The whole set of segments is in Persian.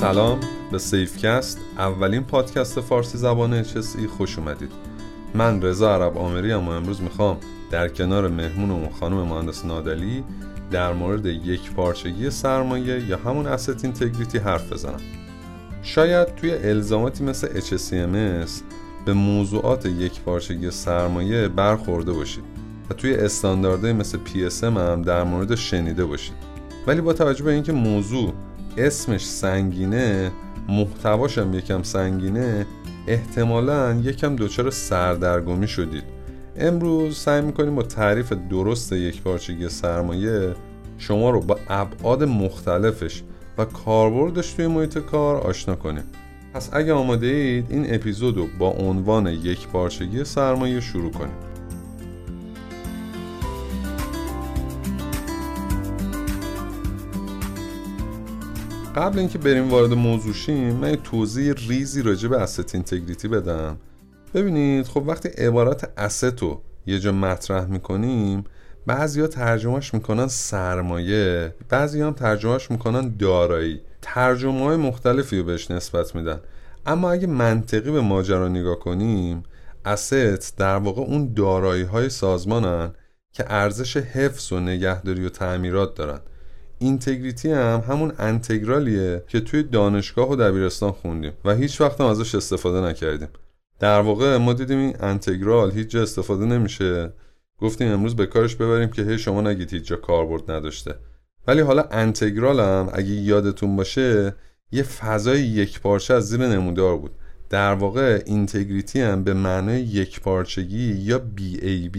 سلام به سیفکست اولین پادکست فارسی زبان HSE خوش اومدید. من رضا عرب آمری و امروز می‌خوام در کنار مهمونمون خانم مهندس نادلی در مورد یک پارچگی سرمایه یا همون asset اینتگریتی حرف بزنم. شاید توی الزاماتی مثل HSCMS به موضوعات یک پارچگی سرمایه برخورده باشید و توی استانداردهای مثل PSM هم در مورد شنیده باشید. ولی با توجه به اینکه موضوع اسمش سنگینه محتواش هم یکم سنگینه احتمالا یکم دچار سردرگمی شدید. امروز سعی می‌کنیم با تعریف درست یک پارچگی سرمایه شما رو با ابعاد مختلفش و کاربردش توی محیط کار آشنا کنیم. پس اگه آماده اید این اپیزود رو با عنوان یک پارچگی سرمایه شروع کنیم. قبل اینکه بریم وارد موضوع شیم من توضیح ریزی راجع به اسست اینتگریتی بدم. ببینید خب وقتی عبارت اسست رو یه جا مطرح می‌کنیم بعضی ها ترجمهش می‌کنن سرمایه بعضی هم ترجمهش می‌کنن دارایی. ترجمه های مختلفی رو بهش نسبت میدن. اما اگه منطقی به ماجرا نگاه کنیم اسست در واقع اون دارایی های سازمانن که ارزش حفظ و نگهداری و تعمیرات دارن. اینتگریتی هم همون انتگرالیه که توی دانشگاه و دبیرستان خوندیم و هیچ وقت هم ازش استفاده نکردیم. در واقع ما دیدیم این انتگرال هیچ جا استفاده نمیشه. گفتیم امروز به کارش ببریم که هی شما نگید هیچ جا کاربرد نداشته. ولی حالا انتگرال هم اگه یادتون باشه یه فضای یک پارچه از زیر نمودار بود. در واقع اینتگریتی هم به معنای یک پارچگی یا BAB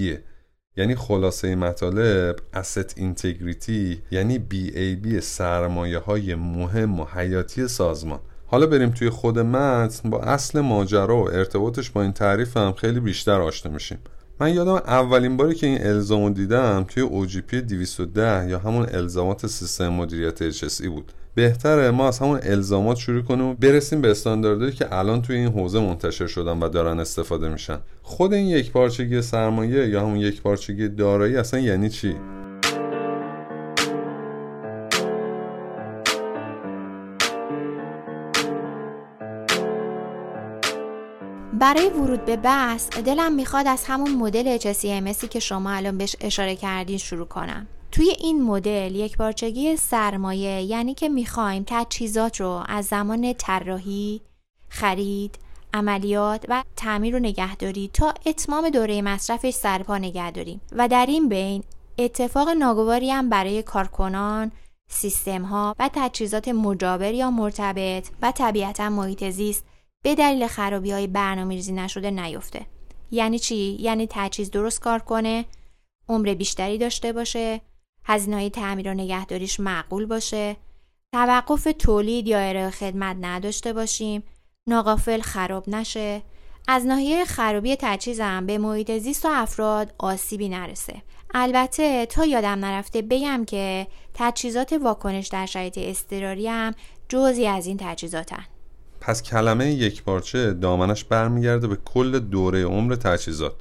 یعنی خلاصه مطالب asset اینتگریتی یعنی BAB سرمایه های مهم و حیاتی سازمان. حالا بریم توی خود متن با اصل ماجرا و ارتباطش با این تعریف هم خیلی بیشتر آشنا میشیم. من یادم اولین باری که این الزامو دیدم توی OGP 210 یا همون الزامات سیستم مدیریت HSE بود. بهتره ما از همون الزامات شروع کنیم و برسیم به استانداردهایی که الان توی این حوزه منتشر شدن و دارن استفاده میشن. خود این یک پارچگی سرمایه یا همون یک پارچگی دارایی اصلا یعنی چی؟ برای ورود به بحث دلم می‌خواد از همون مدل HSCMSی که شما الان بهش اشاره کردین شروع کنم. توی این مدل یک بارچگی سرمایه یعنی که می‌خوایم تجهیزات رو از زمان طراحی، خرید، عملیات و تعمیر و نگهداری تا اتمام دوره مصرفش سرپا نگه داریم. و در این بین اتفاق ناگواری هم برای کارکنان، سیستم ها و تجهیزات مجاور یا مرتبط و طبیعتا محیط زیست به دلیل خرابی های برنامه ریزی نشده نیفته. یعنی چی؟ یعنی تجهیز درست کار کنه عمر بیشتری داشته باشه هزینه های تعمیر و نگهداریش معقول باشه توقف تولید یا ارائه خدمت نداشته باشیم ناقافل خراب نشه از ناحیه خرابی تجهیزم به محیط زیست و افراد آسیبی نرسه. البته تا یادم نرفته بگم که تجهیزات واکنش در شرایط اضطراری هم جزی از این تجهیزاتن پس کلمه یکپارچه دامنش برمیگرده به کل دوره عمر تجهیزات.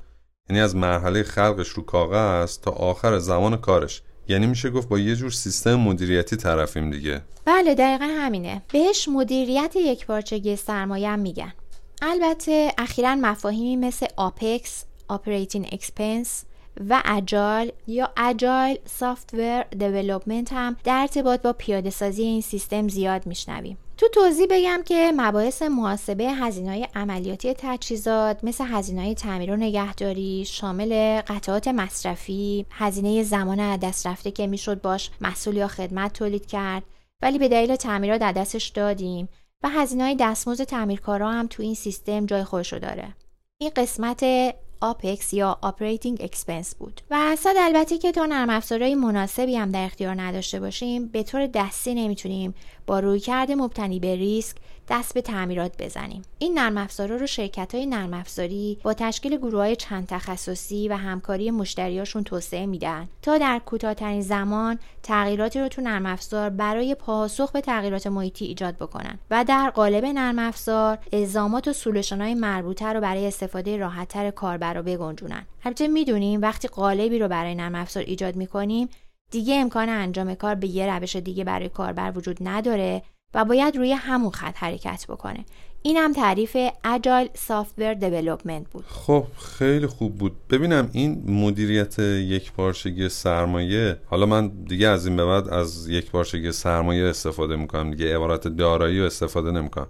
یعنی از مرحله خلقش رو کاغذ تا آخر زمان کارش. یعنی میشه گفت با یه جور سیستم مدیریتی طرفیم دیگه. بله دقیقا همینه. بهش مدیریت یکپارچگی سرمایه میگن. البته اخیرا مفاهیمی مثل OPEX Operating Expense و Agile یا Agile Software Development هم در ارتباط با پیاده سازی این سیستم زیاد میشنویم. تو توضیحش بگم که مباحث محاسبه هزینه‌های عملیاتی تجهیزات مثل هزینه‌های تعمیر و نگهداری شامل قطعات مصرفی، هزینه زمان دست رفته که می‌شد باهاش محصول یا خدمت تولید کرد ولی به دلیل تعمیرات از دستش دادیم و هزینه‌های دستمزد تعمیرکارا هم تو این سیستم جای خودشو داره. این قسمت OPEX یا Operating Expense بود. و صد البته که تا نرم افزارهای مناسبی هم در اختیار نداشته باشیم به طور دستی نمی‌تونیم با رویکرد مبتنی به ریسک دست به تعمیرات بزنیم. این نرم افزارها رو شرکت های نرم افزاری با تشکیل گروه های چند تخصصی و همکاری مشتریاشون توسعه میدن تا در کوتاهترین زمان تغییراتی رو تو نرم افزار برای پاسخ به تغییرات محیطی ایجاد بکنن و در قالب نرم افزار الزامات و solution های مربوطه رو برای استفاده راحتتر کاربر رو بگنجونن. البته می‌دونیم وقتی قالبی رو برای نرم افزار ایجاد می‌کنیم دیگه امکان انجام کار به یه روش دیگه برای کاربر وجود نداره و باید روی همون خط حرکت بکنه. این هم تعریف Agile Software Development بود. خب خیلی خوب بود. ببینم این مدیریت یکپارچگی سرمایه حالا من دیگه از این به بعد از یکپارچگی سرمایه استفاده می‌کنم دیگه عبارت دارایی رو استفاده نمی‌کنم.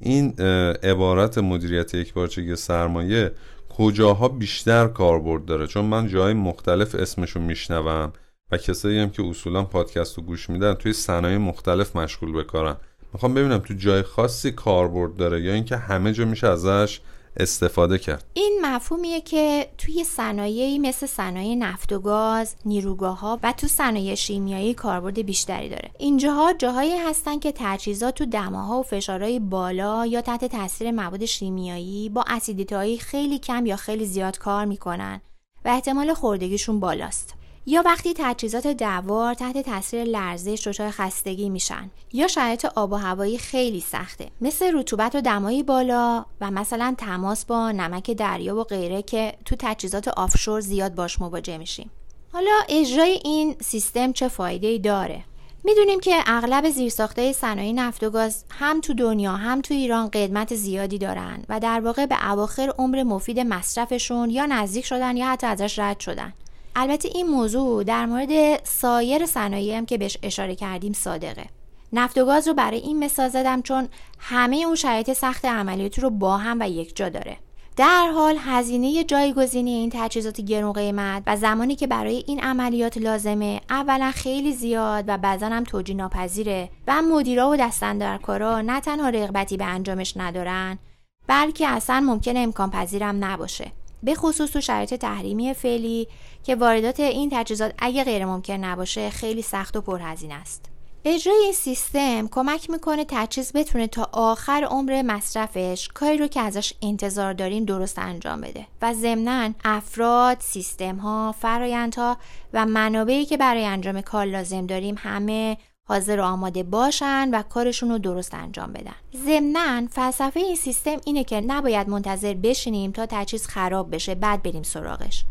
این عبارت مدیریت یک پارچگی سرمایه کجاها بیشتر کاربرد داره؟ چون من جای مختلف اسمشو میشنوم. و کسایی هم که اصولا پادکست رو گوش میدن توی صنایع مختلف مشغول بکارن می‌خوام ببینم تو جای خاصی کاربرد داره یا اینکه همه جا میشه ازش استفاده کرد این مفهومیه که توی صنایعی مثل صنایع نفت و گاز، نیروگاه ها و تو صنایع شیمیایی کاربرد بیشتری داره. اینجاها جاهایی هستن که تجهیزات تو دماها و فشارهای بالا یا تحت تاثیر مواد شیمیایی با اسیدیتایی خیلی کم یا خیلی زیاد کار می‌کنن و احتمال خوردگیشون بالاست. یا وقتی تجهیزات دوار تحت تاثیر لرزش دچار خستگی میشن یا شرایط آب و هوایی خیلی سخته. مثل رطوبت و دمایی بالا و مثلا تماس با نمک دریا و غیره که تو تجهیزات آفشور زیاد باش مواجه میشیم. حالا اجرای این سیستم چه فایده ای داره؟ می‌دونیم که اغلب زیرساخته صنایع نفت و گاز هم تو دنیا هم تو ایران قدمت زیادی دارن و در واقع به اواخر عمر مفید مصرفشون یا نزدیک شدن یا حتی ازش رد شدن. البته این موضوع در مورد سایر صنایعی هم که بهش اشاره کردیم صادقه. نفت و گاز رو برای این مثال زدم چون همه اون شرایط سخت عملیات رو با هم و یک جا داره. در حال هزینه جایگزینی این تجهیزات گرون قیمت و زمانی که برای این عملیات لازمه اولا خیلی زیاد و بعضا هم توجیه ناپذیره و مدیرا و دستندرکارا نه تنها رغبتی به انجامش ندارن بلکه اصلا ممکنه امکان پذیرم نباشه. به خصوص تو شرایط تحریمی فعلی که واردات این تجهیزات اگه غیر ممکن نباشه خیلی سخت و پرهزینه است. اجرای این سیستم کمک می‌کنه تجهیز بتونه تا آخر عمر مصرفش کاری رو که ازش انتظار داریم درست انجام بده و ضمنا افراد، سیستم ها، فرایندها و منابعی که برای انجام کار لازم داریم همه حاضر و آماده باشن و کارشون رو درست انجام بدن. ضمنا فلسفه این سیستم اینه که نباید منتظر بشینیم تا تجهیز خراب بشه بعد بریم سراغش.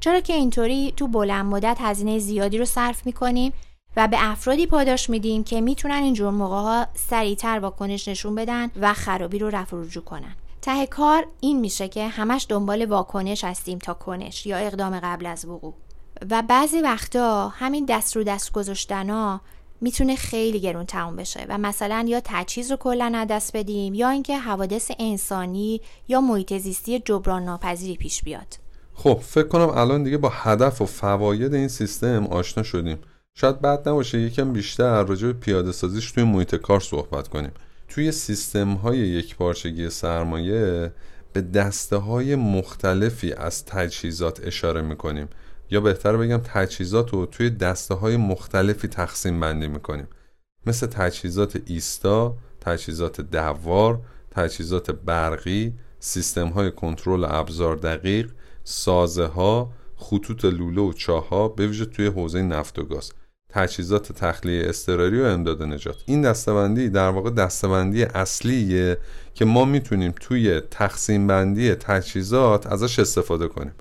چرا که اینطوری تو بلند مدت هزینه زیادی رو صرف می‌کنیم و به افرادی پاداش میدیم که می‌تونن اینجور موقع ها سریعتر واکنش نشون بدن و خرابی رو رفع رجوع کنن. ته کار این میشه که همش دنبال واکنش هستیم تا کنش یا اقدام قبل از وقوع. و بعضی وقتا همین دست رو دست گذاشتنا می‌تونه خیلی گرون تموم بشه و مثلا یا تجهیز رو کلا از دست بدیم یا اینکه حوادث انسانی یا محیط زیستی جبران ناپذیری پیش بیاد. خب فکر کنم الان دیگه با هدف و فواید این سیستم آشنا شدیم. شاید بعد نباشه یکم بیشتر راجع به پیاده سازیش توی محیط کار صحبت کنیم. توی سیستم های یک پارچگی سرمایه به دسته های مختلفی از تجهیزات اشاره می‌کنیم. یا بهتر بگم تجهیزات رو توی دسته های مختلفی تقسیم بندی می‌کنیم. مثل تجهیزات ایستا، تجهیزات دوار، تجهیزات برقی، سیستم های کنترل ابزار دقیق، سازه ها، خطوط لوله و چاه ها به ویژه توی حوزه نفت و گاز. تجهیزات تخلیه اضطراری و امداد نجات. این دستبندی در واقع دستبندی اصلیه که ما می‌تونیم توی تقسیم بندی تجهیزات ازش استفاده کنیم.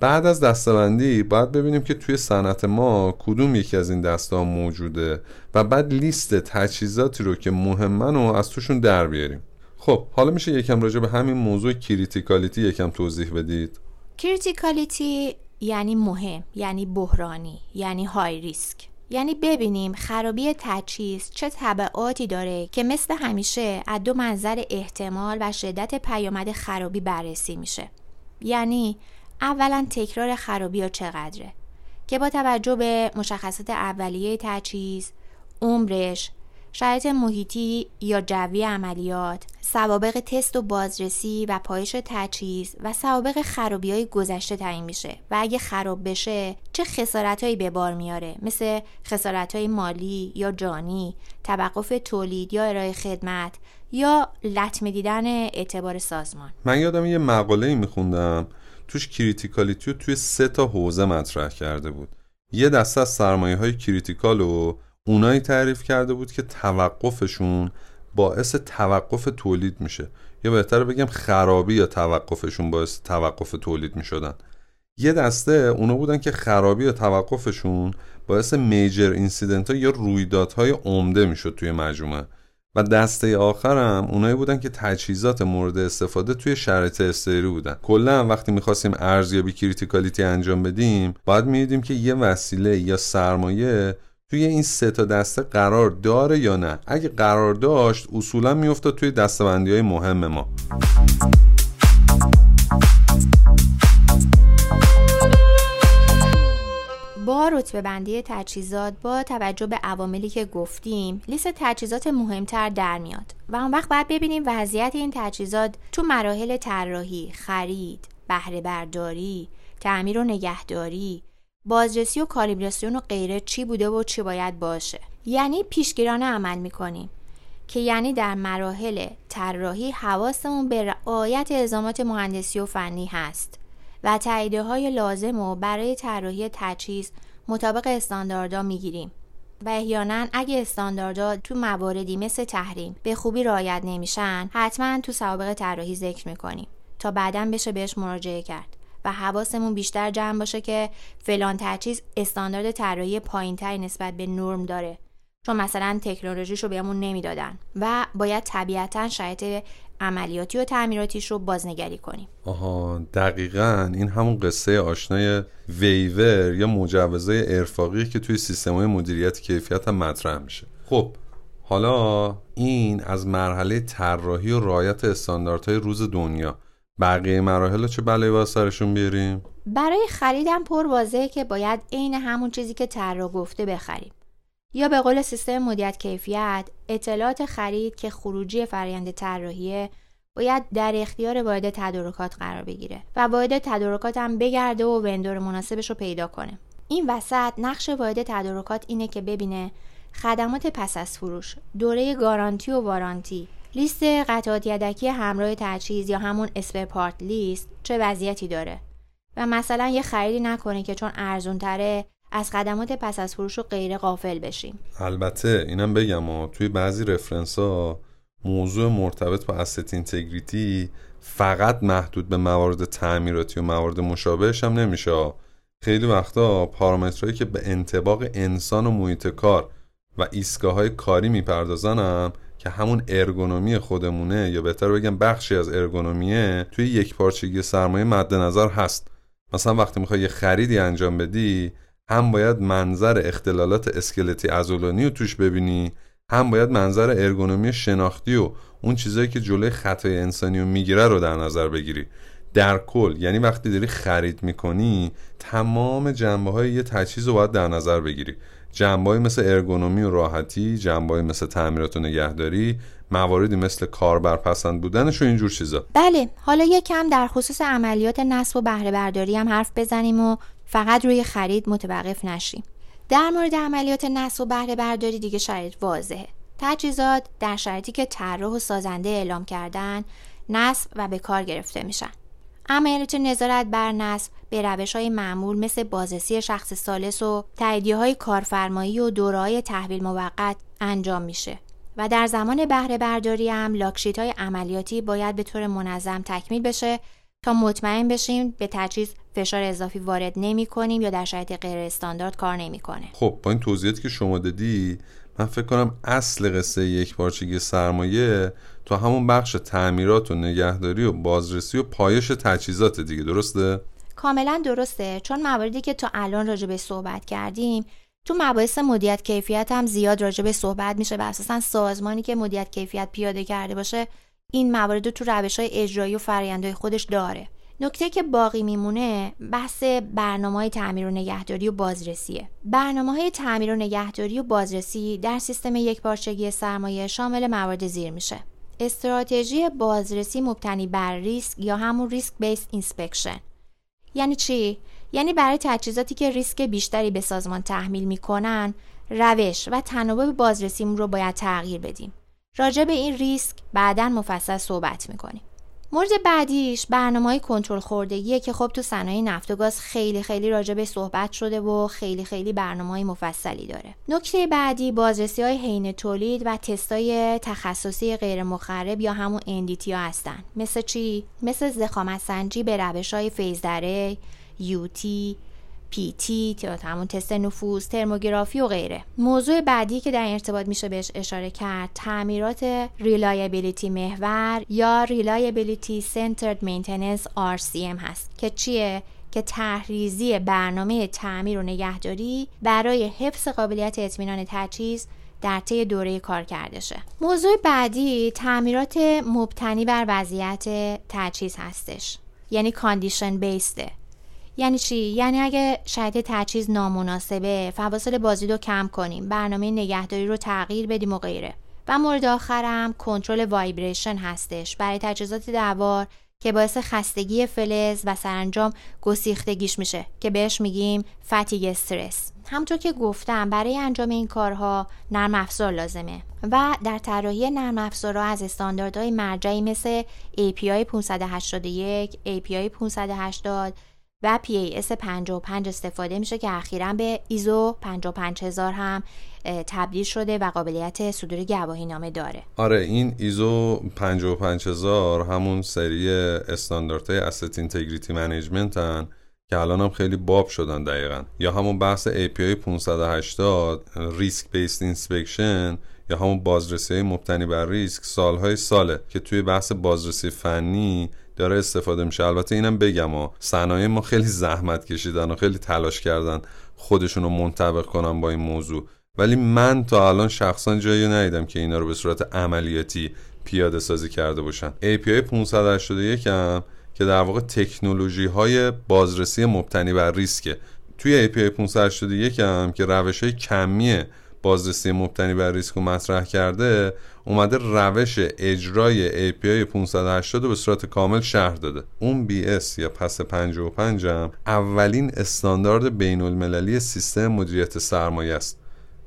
بعد از دسته‌بندی باید ببینیم که توی صنعت ما کدوم یکی از این دسته ها موجوده و بعد لیست تجهیزاتی رو که مهمن رو از توشون در بیاریم. خب حالا میشه یکم راجع به همین موضوع criticality یکم توضیح بدید. criticality یعنی مهم یعنی بحرانی یعنی high risk. یعنی ببینیم خرابی تجهیز چه تبعاتی داره که مثل همیشه از دو منظر احتمال و شدت پیامد خرابی بررسی میشه. یعنی اولا تکرار خرابی ها چقدره. که با توجه به مشخصات اولیه تجهیز عمرش شرایط محیطی یا جوی عملیات سوابق تست و بازرسی و پایش تجهیز و سوابق خرابی های گذشته تعیین میشه. و اگه خراب بشه چه خسارت هایی به بار میاره؟ مثل خسارت های مالی یا جانی توقف تولید یا ارائه خدمت یا لطمه دیدن اعتبار سازمان. من یادم یه مقاله میخوندم توش criticality رو توی سه تا حوزه مطرح کرده بود. یه دسته از سرمایه های critical رو اونایی تعریف کرده بود که توقفشون باعث توقف تولید میشه. یا بهتر بگم خرابی یا توقفشون باعث توقف تولید می‌شدن. یه دسته اونا بودن که خرابی یا توقفشون باعث major incident ها یا رویدادهای عمده می‌شد توی مجموعه. و دسته آخرم اونایی بودن که تجهیزات مورد استفاده توی شرایط استری بودن. کلا وقتی می‌خواستیم ارزیابی کریتیکالیتی انجام بدیم باید می‌دیدیم که یه وسیله یا سرمایه توی این سه تا دسته قرار داره یا نه. اگه قرار داشت اصولا میافتاد توی دستبندی های مهم ما. با رتبه بندی تجهیزات با توجه به عواملی که گفتیم لیست تجهیزات مهمتر در میاد و اون وقت باید ببینیم وضعیت این تجهیزات تو مراحل طراحی، خرید، بهره برداری، تعمیر و نگهداری، بازرسی و کالیبراسیون و غیره چی بوده و چی باید باشه. یعنی پیشگیرانه عمل می‌کنیم که یعنی در مراحل طراحی حواسمون به رعایت الزامات مهندسی و فنی هست. و تاییده های لازم و برای طراحی تجهیز مطابق استانداردها می‌گیریم. و احیانا اگه استانداردها تو مواردی مثل تحریم به خوبی رعایت نمیشن حتما تو سوابق طراحی ذکر می‌کنیم تا بعدا بشه بهش مراجعه کرد و حواسمون بیشتر جمع باشه که فلان تجهیز استاندارد طراحی پایینتری نسبت به نرم داره. چون مثلا تکنولوژیش رو بهمون نمی‌دادن و باید طبیعتا شرایط عملیاتی و تعمیراتیش رو بازنگری کنیم. آها دقیقا. این همون قصه آشنای ویور یا مجوزهای ارفاقی که توی سیستم های مدیریت کیفیت هم مطرح میشه. خب حالا این از مرحله طراحی و رعایت استانداردهای روز دنیا. بقیه مراحل چه بلایی با سرشون بیاریم؟ برای خریدم پر واضحه که باید عین همون چیزی که طراح گفته بخریم. یا به قول سیستم مدیریت کیفیت اطلاعات خرید که خروجی فرآیند طراحی باید در اختیار واحد تدارکات قرار بگیره و واحد تدارکات هم بگرده و وندور مناسبش رو پیدا کنه. این وسط نقش واحد تدارکات اینه که ببینه خدمات پس از فروش دوره گارانتی و وارانتی لیست قطعات یدکی همراه تجهیز یا همون spare part list چه وضعیتی داره و مثلا یه خریدی نکنه که چون ارزون تره از خدمات پس از فروش و غیره غافل بشیم. البته اینم بگم توی بعضی reference ها موضوع مرتبط با asset integrity فقط محدود به موارد تعمیراتی و موارد مشابهش هم نمیشه. خیلی وقتا پارامترهایی که به انطباق انسان و محیط کار و ایستگاه های کاری میپردازنم که همون ارگونومی خودمونه یا بهتر بگم بخشی از ارگونومیه توی یک پارچگی سرمایه مد نظر هست. مثلا وقتی می‌خوای یه خریدی انجام بدی هم باید منظر اختلالات اسکلتی ازولانی رو توش ببینی هم باید منظر ارگونومی شناختی و اون چیزایی که جلوی خطای انسانی رو می‌گیره رو در نظر بگیری. در کل یعنی وقتی داری خرید می‌کنی تمام جنبه های یه تجهیز رو باید در نظر بگیری. جنبه مثل ارگونومی و راحتی جنبه مثل تعمیرات و نگهداری مواردی مثل کاربر پسند بودنش و اینجور چیزا. بله حالا یکم در خصوص عملیات نصب و بهره برداری هم حرف بزنیم و فقط روی خرید متوقف نشیم در مورد عملیات نصب و بهره برداری دیگه شرایط واضحه. تجهیزات در شرایطی که طراح و سازنده اعلام کردن نصب و به کار گرفته میشن. عملیات نظارت بر نصب به روش های معمول مثل بازرسی شخص سالس و تاییدیه های کارفرمایی و دورهای تحویل موقت انجام میشه. و در زمان بهره برداری هم لاکشیت های عملیاتی باید به طور منظم تکمیل بشه تا مطمئن بشیم به تجهیز فشار اضافی وارد نمی کنیم یا در شرایط غیر استاندارد کار نمی‌کنه. خب با این توضیحاتی که شما دادی من فکر کنم اصل قصه یک پارچگی سرمایه تو همون بخش تعمیرات و نگهداری و بازرسی و پایش تجهیزات دیگه درسته؟ کاملا درسته چون مواردی که تا الان راجع به صحبت کردیم تو مباحث مدیریت کیفیت هم زیاد راجع به صحبت میشه و اساسا سازمانی که مدیریت کیفیت پیاده کرده باشه این موارد تو روش های اجرایی و فرآیندهای خودش داره. نکته که باقی میمونه بحث برنامه های تعمیر و نگهداری و بازرسیه. برنامه های تعمیر و نگهداری و بازرسی در سیستم یک پارچگی سرمایه شامل موارد زیر میشه. استراتژی بازرسی مبتنی بر ریسک یا همون risk based inspection یعنی چی؟ یعنی برای تجهیزاتی که ریسک بیشتری به سازمان تحمیل می‌کنن روش و تناوب بازرسیمون رو باید تغییر بدیم. راجع به این ریسک بعدا مفصل صحبت می‌کنیم. مورد بعدیش برنامه های کنترل خوردگیه که خب تو صنایع نفت و گاز خیلی خیلی راجع به صحبت شده و خیلی خیلی برنامه های مفصلی داره. نکته بعدی بازرسی های حین تولید و تستای تخصصی غیر مخرب یا همون NDT ها هستن. مثل چی؟ مثل ضخامت سنجی به روش های phased array UT PT همون تست نفوذ ترموگرافی و غیره. موضوع بعدی که در ارتباط میشه بهش اشاره کرد تعمیرات reliability محور یا reliability centered maintenance RCM هست که چیه؟ که طرح ریزی برنامه تعمیر و نگهداری برای حفظ قابلیت اطمینان تجهیز در طی دوره کارکردشه. موضوع بعدی تعمیرات مبتنی بر وضعیت تجهیز هستش یعنی condition based ه یعنی چی؟ یعنی اگه شرایط تجهیز نامناسبه فواصل بازدید رو کم کنیم برنامه نگهداری رو تغییر بدیم و غیره. و مورد آخرم کنترل vibration هستش. برای تجهیزات دوار که باعث خستگی فلز و سرانجام گسیختگیش میشه که بهش میگیم fatigue stress همونطور که گفتم برای انجام این کارها نرم افزار لازمه. و در طراحی نرم افزارها از استانداردهای مرجعی مثل API 581, API 580 و PAS 55 استفاده میشه که اخیرا به ایزو 55000 هم تبدیل شده و قابلیت صدور گواهی نامه داره. آره این ایزو 55000 همون سری استانداردهای asset integrity management ان که الان هم خیلی باب شدن دقیقا. یا همون بحث API 580 risk based inspection یا همون بازرسی مبتنی بر ریسک سالهای ساله که توی بحث بازرسی فنی داره استفاده میشه. البته اینم بگم و صنایع ما خیلی زحمت کشیدن و خیلی تلاش کردن خودشون رو منطبق کنن با این موضوع. ولی من تا الان شخصا جایی ندیدم که اینا رو به صورت عملیاتی پیاده سازی کرده باشن. API 581 هم که در واقع تکنولوژی های بازرسی مبتنی بر ریسکه. توی API 581 هم که روش های کمی بازرسی مبتنی بر ریسک رو مطرح کرده اومده روش اجرای API 580 رو به صورت کامل شهر داده. اون BS یا پس 55 هم اولین استاندارد بین المللی سیستم مدیریت سرمایه است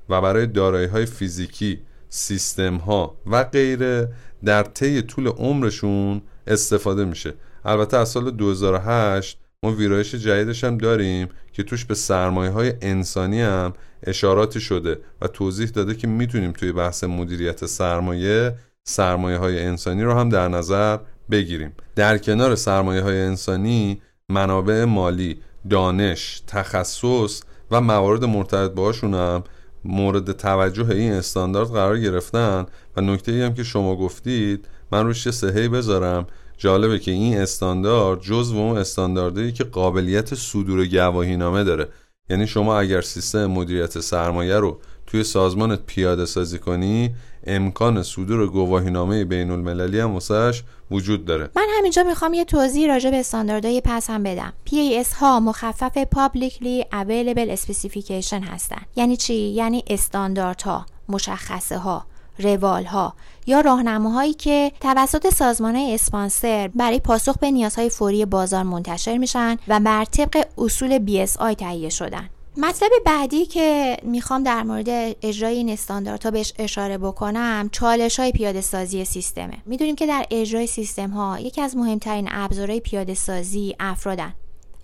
و برای دارایی های فیزیکی سیستم ها و غیره در طی طول عمرشون استفاده میشه. البته از سال 2008 ما ویرایش جدیدش هم داریم که توش به سرمایه های انسانی هم اشاراتی شده و توضیح داده که می‌تونیم توی بحث مدیریت سرمایه سرمایه های انسانی رو هم در نظر بگیریم. در کنار سرمایه های انسانی منابع مالی دانش تخصص و موارد مرتبط باشون هم مورد توجه این استاندارد قرار گرفتن. و نکته ای هم که شما گفتید من روش یه سهی بذارم جالبه که این استاندارد جزو اون استانداردی که قابلیت صدور گواهی نامه داره. یعنی شما اگر سیستم مدیریت سرمایه رو توی سازمانت پیاده سازی کنی امکان صدور گواهی نامه بین المللی هم واسش وجود داره. من همینجا می‌خوام یه توضیح راجع به استانداردهای پس هم بدم. PAS ها مخفف Publicly Available Specification هستن. یعنی چی؟ یعنی استانداردها مشخصه ها روال ها یا راهنماهایی که توسط سازمان اسپانسر برای پاسخ به نیازهای فوری بازار منتشر میشن و بر طبق اصول BSI تهیه شدن. مطلب بعدی که می‌خوام در مورد اجرای این استانداردها بهش اشاره بکنم چالش های پیاده سازی سیستمه. می‌دونیم که در اجرای سیستم ها یکی از مهمترین ابزارهای پیاده سازی افرادن.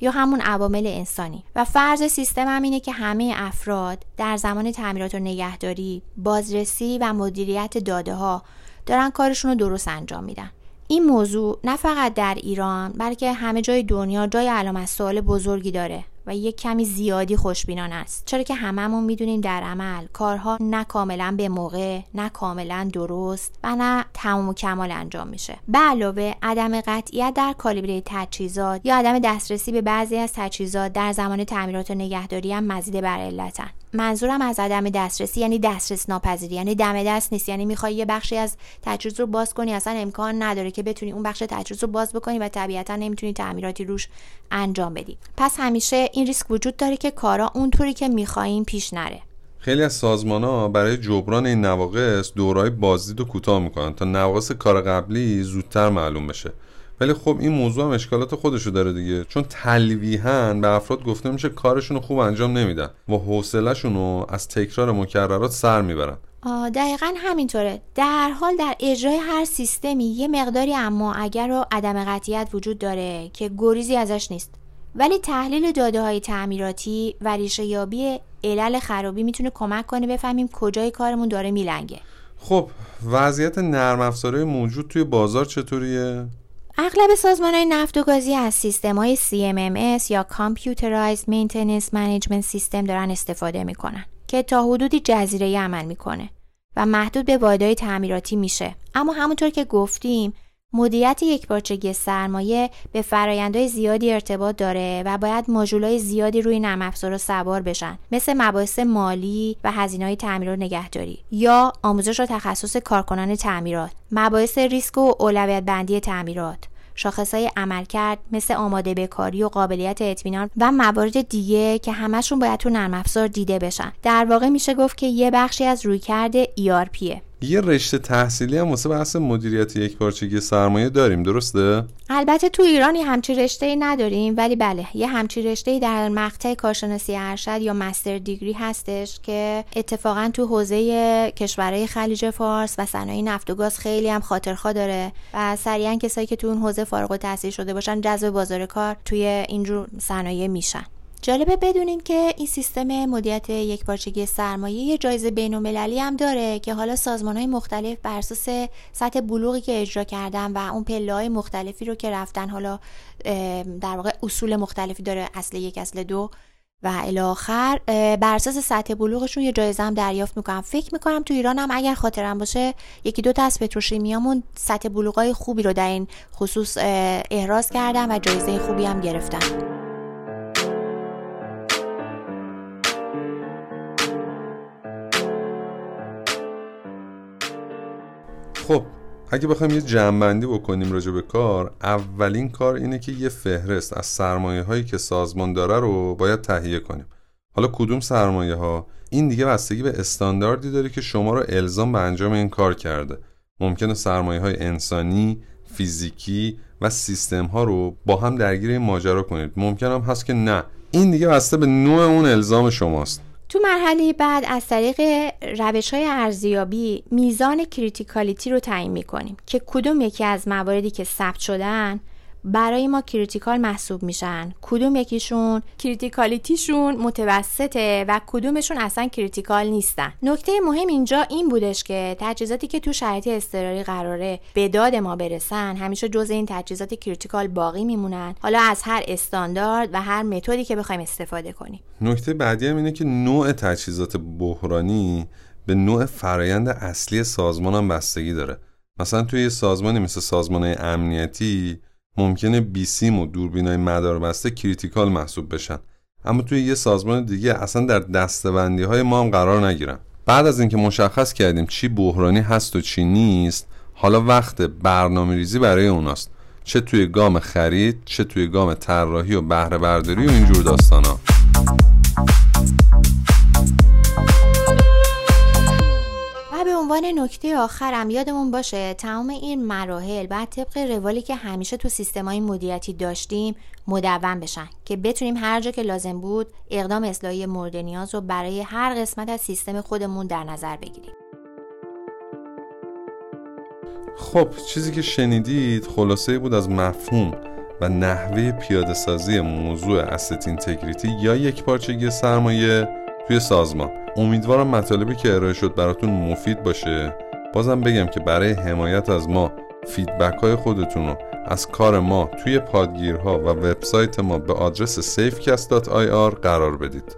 یا همون عوامل انسانی. و فرض سیستم هم اینه که همه افراد در زمان تعمیرات و نگهداری بازرسی و مدیریت داده ها دارن کارشون رو درست انجام میدن. این موضوع نه فقط در ایران بلکه همه جای دنیا جای علامت سوال بزرگی داره. و یک کمی زیادی خوشبینان است. چرا که هممون می‌دونیم در عمل کارها نه کاملا به موقع نه کاملا درست و نه تمام و کمال انجام میشه. به علاوه عدم قطعیت در کالیبره تجهیزات یا عدم دسترسی به بعضی از تجهیزات در زمان تعمیرات و نگهداری هم مزید بر علتن. منظورم از عدم دسترسی یعنی دسترس ناپذیری یعنی دم دست نیست. یعنی می‌خوای یه بخشی از تجهیز رو باز کنی اصلا امکان نداره که بتونی اون بخش تجهیز رو باز بکنی و طبیعتا نمی‌تونی تعمیراتی روش انجام بدی. پس همیشه این ریسک وجود داره که کارا اونطوری که می‌خوایم پیش نره. خیلی از سازمان ها برای جبران این نواقص دورای بازدید و کوتاه می‌کنن تا نواقص کار قبلی زودتر معلوم بشه. ولی خب این موضوع هم اشکالات خودشو داره دیگه. چون تلویحا به افراد گفته میشه کارشون رو خوب انجام نمیدن و حوصلهشون رو از تکرار مکررات سر می‌برن. دقیقا همینطوره. در حال در اجرای هر سیستمی یه مقداری اما اگر رو عدم قطعیت وجود داره که گریزی ازش نیست. ولی تحلیل داده های تعمیراتی و ریشه یابی علل خرابی می‌تونه کمک کنه بفهمیم کجای کارمون داره میلنگه. خب وضعیت نرم افزارهای موجود توی بازار چطوریه؟ اغلب سازمان های نفت و گازی از سیستم های CMMS یا Computerized Maintenance Management System دارن استفاده می‌کنن که تا حدودی جزیره عمل می‌کنه و محدود به واحدهای تعمیراتی میشه. اما همونطور که گفتیم مدیریت یکپارچگی سرمایه به فرایندهای زیادی ارتباط داره و باید ماژولای زیادی روی نرم افزار سوار بشن. مثل مباحث مالی و هزینه‌های تعمیر و نگهداری. یا آموزش و تخصص کارکنان تعمیرات. مباحث ریسک و اولویت بندی تعمیرات. شاخصهای عملکرد مثل آماده بکاری و قابلیت اطمینان و موارد دیگه که همشون باید تو نرم افزار دیده بشن. در واقع میشه گفت که یه بخشی از رویکرد ERPه یه رشته تحصیلی هم واسه بحث مدیریت یک پارچگی سرمایه داریم درسته؟ البته تو ایران یه همچی رشته ای نداریم ولی بله یه همچی رشته ای در مقطع کارشناسی ارشد یا مستر دیگری هستش که اتفاقا تو حوزه کشورهای خلیج فارس و صنایع نفت و گاز خیلی هم خاطرخواه داره و سریعا کسایی که تو اون حوزه فارغ التحصیل شده باشن جذب بازار کار توی اینجور صنایع میشن جالبه بدونین که این سیستم مدیریت یکپارچگی سرمایه یه جایزه بین‌المللی هم داره که حالا سازمان های مختلف بر اساس سطح بلوغی که اجرا کردن و اون پله های مختلفی رو که رفتن حالا در واقع اصول مختلفی داره اصل یک اصل دو و الاخر بر اساس سطح بلوغشون یه جایزه هم دریافت می‌کنم فکر می‌کنم تو ایران هم اگر خاطرم باشه یکی دو تا از پتروشیمیامون سطح بلوغای خوبی رو در این خصوص احراز کردن و جایزه خوبی هم گرفتن. خب اگه بخوایم یه جمعبندی بکنیم راجع به کار اولین کار اینه که یه فهرست از سرمایه هایی که سازمان داره رو باید تهیه کنیم. حالا کدوم سرمایه ها این دیگه بستگی به استانداردی داره که شما رو الزام به انجام این کار کرده. ممکنه سرمایه های انسانی فیزیکی و سیستم ها رو با هم درگیر این ماجرا کنید. ممکن هم هست که نه. این دیگه بسته به نوع اون الزام شماست. تو مرحله بعد از طریق روش های ارزیابی میزان criticality رو تعیین می‌کنیم که کدوم یکی از مواردی که ثبت شدن برای ما critical محسوب میشن. کدوم یکیشون؟ criticality شون متوسطه و کدومشون اصلا critical نیستن. نکته مهم اینجا این بودش که تجهیزاتی که تو شرایط اضطراری قراره به داد ما برسن همیشه جز این تجهیزات critical باقی میمونن. حالا از هر استاندارد و هر متدی که بخوایم استفاده کنیم. نکته بعدی هم اینه که نوع تجهیزات بحرانی به نوع فرایند اصلی سازمان هم بستگی داره. مثلا توی یه سازمانی مثل سازمان امنیتی ممکنه بیسیم و دوربینای مدار بسته critical محسوب بشن. اما توی یه سازمان دیگه اصلا در دسته بندی های ما هم قرار نگیرن. بعد از اینکه مشخص کردیم چی بحرانی هست و چی نیست حالا وقت برنامه ریزی برای اوناست. چه توی گام خرید چه توی گام طراحی و بهره برداری و اینجور داستانا. عنوان نکته آخرم یادمون باشه تمام این مراحل بعد طبق روالی که همیشه تو های مدیریتی داشتیم مدون بشن که بتونیم هر جا که لازم بود اقدام اصلاحی مورد نیاز رو برای هر قسمت از سیستم خودمون در نظر بگیریم. خب چیزی که شنیدید خلاصه بود از مفهوم و نحوه پیاده سازی موضوع اسست اینتگریتی یا یک پارچگی سرمایه توی سازمان. امیدوارم مطالبی که ارائه شد براتون مفید باشه. بازم بگم که برای حمایت از ما فیدبک های خودتون رو از کار ما توی پادگیرها و وبسایت ما به آدرس safecast.ir قرار بدید.